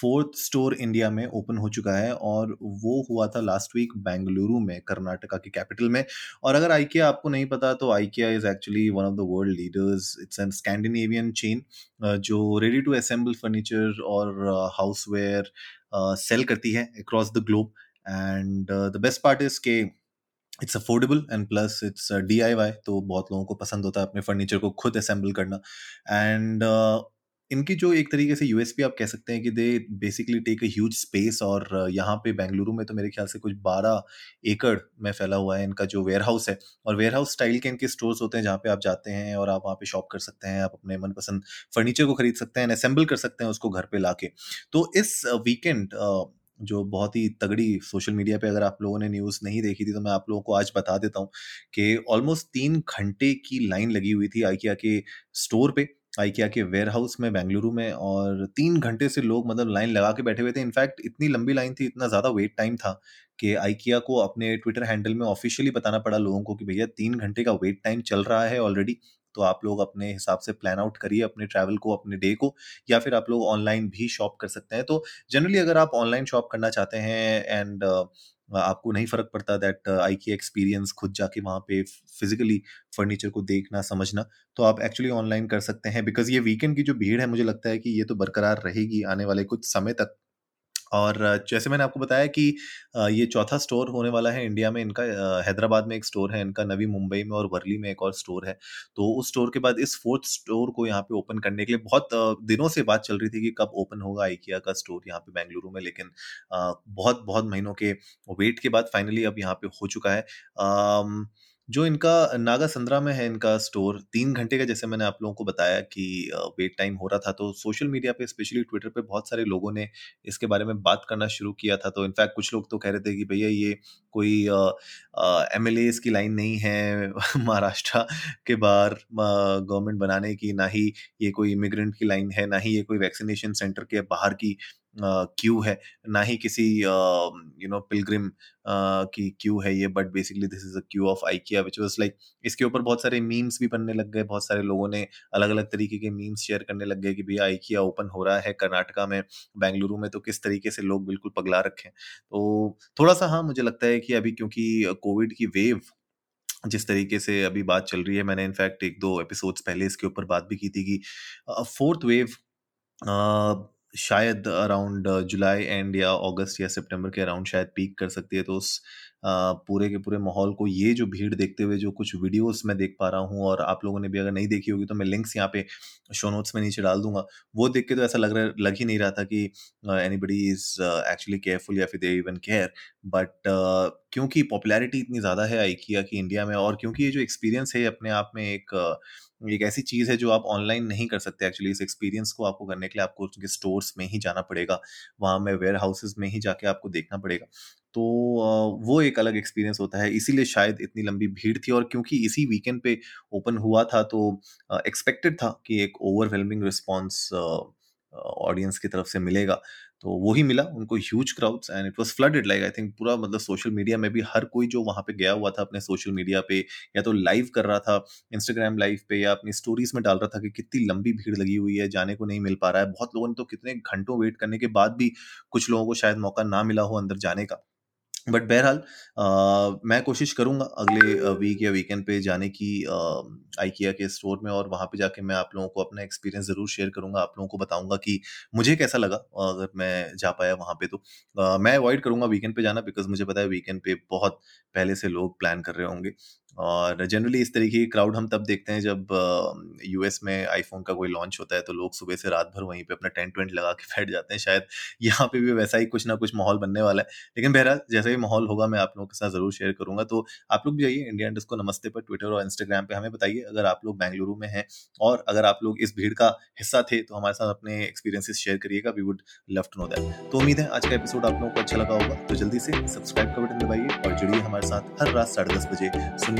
Fourth store India में open हो चुका है और वो हुआ था लास्ट वीक बेंगलुरु में, कर्नाटका की कैपिटल में। और अगर आइकिया आपको नहीं पता तो IKEA is actually one of the world leaders it's an Scandinavian chain जो रेडी टू असेंबल फर्नीचर और हाउसवेयर सेल करती है across the globe and the best part is के it's affordable and plus it's D I Y तो बहुत लोगों को पसंद होता है अपने फर्नीचर को खुद असेंबल करना। एंड इनकी जो एक तरीके से यूएसपी आप कह सकते हैं कि they basically take a huge space और यहाँ पे बेंगलुरु में तो मेरे ख्याल से कुछ 12 एकड़ में फैला हुआ है इनका जो वेयर हाउस है। और वेयर हाउस स्टाइल के इनके स्टोर्स होते हैं जहाँ पे आप जाते हैं और आप वहाँ पे शॉप कर सकते हैं, आप अपने मनपसंद फर्नीचर को खरीद सकते हैं असेंबल कर सकते हैं उसको घर पे लाके। तो इस वीकेंड जो बहुत ही तगड़ी सोशल मीडिया पे अगर आप लोगों ने न्यूज़ नहीं देखी थी तो मैं आप लोगों को आज बता देता हूँ कि ऑलमोस्ट तीन घंटे की लाइन लगी हुई थी आइकिया के स्टोर पे। आइकिया के वेयर हाउस में बेंगलुरु में और तीन घंटे से लोग मतलब लाइन लगा के बैठे हुए थे। इनफैक्ट इतनी लंबी लाइन थी, इतना ज़्यादा वेट टाइम था कि आइकिया को अपने ट्विटर हैंडल में ऑफिशियली बताना पड़ा लोगों को कि भैया, तीन घंटे का वेट टाइम चल रहा है ऑलरेडी तो आप लोग अपने हिसाब से प्लान आउट करिए अपने ट्रैवल को, अपने डे को या फिर आप लोग ऑनलाइन भी शॉप कर सकते हैं। तो जनरली अगर आप ऑनलाइन शॉप करना चाहते हैं एंड आपको नहीं फ़र्क पड़ता दैट आई की एक्सपीरियंस खुद जाके वहाँ पे फिजिकली फर्नीचर को देखना, समझना तो आप एक्चुअली ऑनलाइन कर सकते हैं बिकॉज़ ये वीकेंड की जो भीड़ है, मुझे लगता है कि ये तो बरकरार रहेगी आने वाले कुछ समय तक। और जैसे मैंने आपको बताया कि ये चौथा स्टोर होने वाला है इंडिया में, इनका हैदराबाद में एक स्टोर है, इनका नवी मुंबई में और वर्ली में एक और स्टोर है। तो उस स्टोर के बाद इस फोर्थ स्टोर को यहाँ पे ओपन करने के लिए बहुत दिनों से बात चल रही थी कि कब ओपन होगा आइकिया का स्टोर यहाँ पे बेंगलुरु में, लेकिन बहुत बहुत महीनों के वेट के बाद फाइनली अब यहाँ पे हो चुका है। जो इनका नागा संद्रा में है इनका स्टोर, तीन घंटे का जैसे मैंने आप लोगों को बताया कि वेट टाइम हो रहा था तो सोशल मीडिया पे स्पेशली ट्विटर पे बहुत सारे लोगों ने इसके बारे में बात करना शुरू किया था। तो इनफैक्ट कुछ लोग तो कह रहे थे कि भैया ये कोई एम एल की लाइन नहीं है महाराष्ट्र के बाहर गवर्नमेंट बनाने की, ना ही ये कोई इमिग्रेंट की लाइन है, ना ही ये कोई वैक्सीनेशन सेंटर के बाहर की क्यू है, ना ही किसी यू नो पिलग्रिम की क्यू है ये but basically this is a queue of IKEA which was like इसके ऊपर बहुत सारे मीम्स भी बनने लग गए, बहुत सारे लोगों ने अलग अलग तरीके के मीम्स शेयर करने लग गए कि भैया आइकिया ओपन हो रहा है कर्नाटका में, बेंगलुरु में तो किस तरीके से लोग बिल्कुल पगला रखे तो थोड़ा सा हाँ मुझे लगता है कि अभी क्योंकि कोविड की वेव जिस तरीके से अभी बात चल रही है, मैंने इनफैक्ट एक दो एपिसोड्स पहले इसके ऊपर बात भी की थी कि फोर्थ वेव शायद अराउंड जुलाई एंड या अगस्त या सितंबर के अराउंड शायद पीक कर सकती है तो उस पूरे के पूरे माहौल को ये जो भीड़ देखते हुए जो कुछ वीडियोस मैं देख पा रहा हूँ और आप लोगों ने भी अगर नहीं देखी होगी तो मैं लिंक्स यहाँ पे शो नोट्स में नीचे डाल दूँगा। वो देख के तो ऐसा लग रहा लग ही नहीं रहा था कि anybody is actually careful या फिर दे इवन केयर बट क्योंकि पॉपुलैरिटी इतनी ज़्यादा है आइकिया की इंडिया में और क्योंकि ये जो एक्सपीरियंस है अपने आप में एक एक ऐसी चीज़ है जो आप ऑनलाइन नहीं कर सकते एक्चुअली इस एक्सपीरियंस को आपको करने के लिए आपको उनके स्टोर्स में ही जाना पड़ेगा। वहाँ में वेयर हाउसेज में ही जाके आपको देखना पड़ेगा। तो वो एक अलग एक्सपीरियंस होता है। इसीलिए शायद इतनी लंबी भीड़ थी और क्योंकि इसी वीकेंड पे ओपन हुआ था तो एक्सपेक्टेड था कि एक ओवरवेलमिंग रिस्पॉन्स ऑडियंस की तरफ़ से मिलेगा। तो वो ही मिला, उनको huge crowds and it was flooded like I think पूरा मतलब सोशल मीडिया में भी हर कोई जो वहाँ पे गया हुआ था अपने सोशल मीडिया पे या तो लाइव कर रहा था इंस्टाग्राम लाइव पे या अपनी स्टोरीज में डाल रहा था कि कितनी लंबी भीड़ लगी हुई है, जाने को नहीं मिल पा रहा है। बहुत लोगों ने तो कितने घंटों वेट करने के बाद भी कुछ लोगों को शायद मौका ना मिला हो अंदर जाने का। बट बहरहाल मैं कोशिश करूँगा अगले वीक या वीकेंड पे जाने की आइकिया के स्टोर में और वहाँ पे जाके मैं आप लोगों को अपना एक्सपीरियंस ज़रूर शेयर करूँगा। आप लोगों को बताऊँगा कि मुझे कैसा लगा अगर मैं जा पाया वहाँ पे तो। आ, मैं अवॉइड करूँगा वीकेंड पे जाना बिकॉज़ मुझे पता है वीकेंड पे बहुत पहले से लोग प्लान कर रहे होंगे। और जनरली इस तरीके की क्राउड हम तब देखते हैं जब यूएस में आईफोन का कोई लॉन्च होता है तो लोग सुबह से रात भर वहीं पे अपना टेंट वेंट लगा के बैठ जाते हैं। शायद यहाँ पे भी वैसा ही कुछ ना कुछ माहौल बनने वाला है। लेकिन बहरहाल जैसा ही माहौल होगा मैं आप लोगों के साथ ज़रूर शेयर करूँगा। तो आप लोग भी जाइए इंडिया इंडस्ट को नमस्ते पर ट्विटर और इंस्टाग्राम पे। हमें बताइए अगर आप लोग बेंगलुरु में हैं और अगर आप लोग इस भीड़ का हिस्सा थे तो हमारे साथ अपने एक्सपीरियंसेस शेयर करिएगा। We would love to know that तो उम्मीद है आज का एपिसोड आप लोगों को अच्छा लगा होगा। तो जल्दी से सब्सक्राइब का बटन दबाइए और जुड़िए हमारे साथ हर रात साढ़े दस बजे सुनने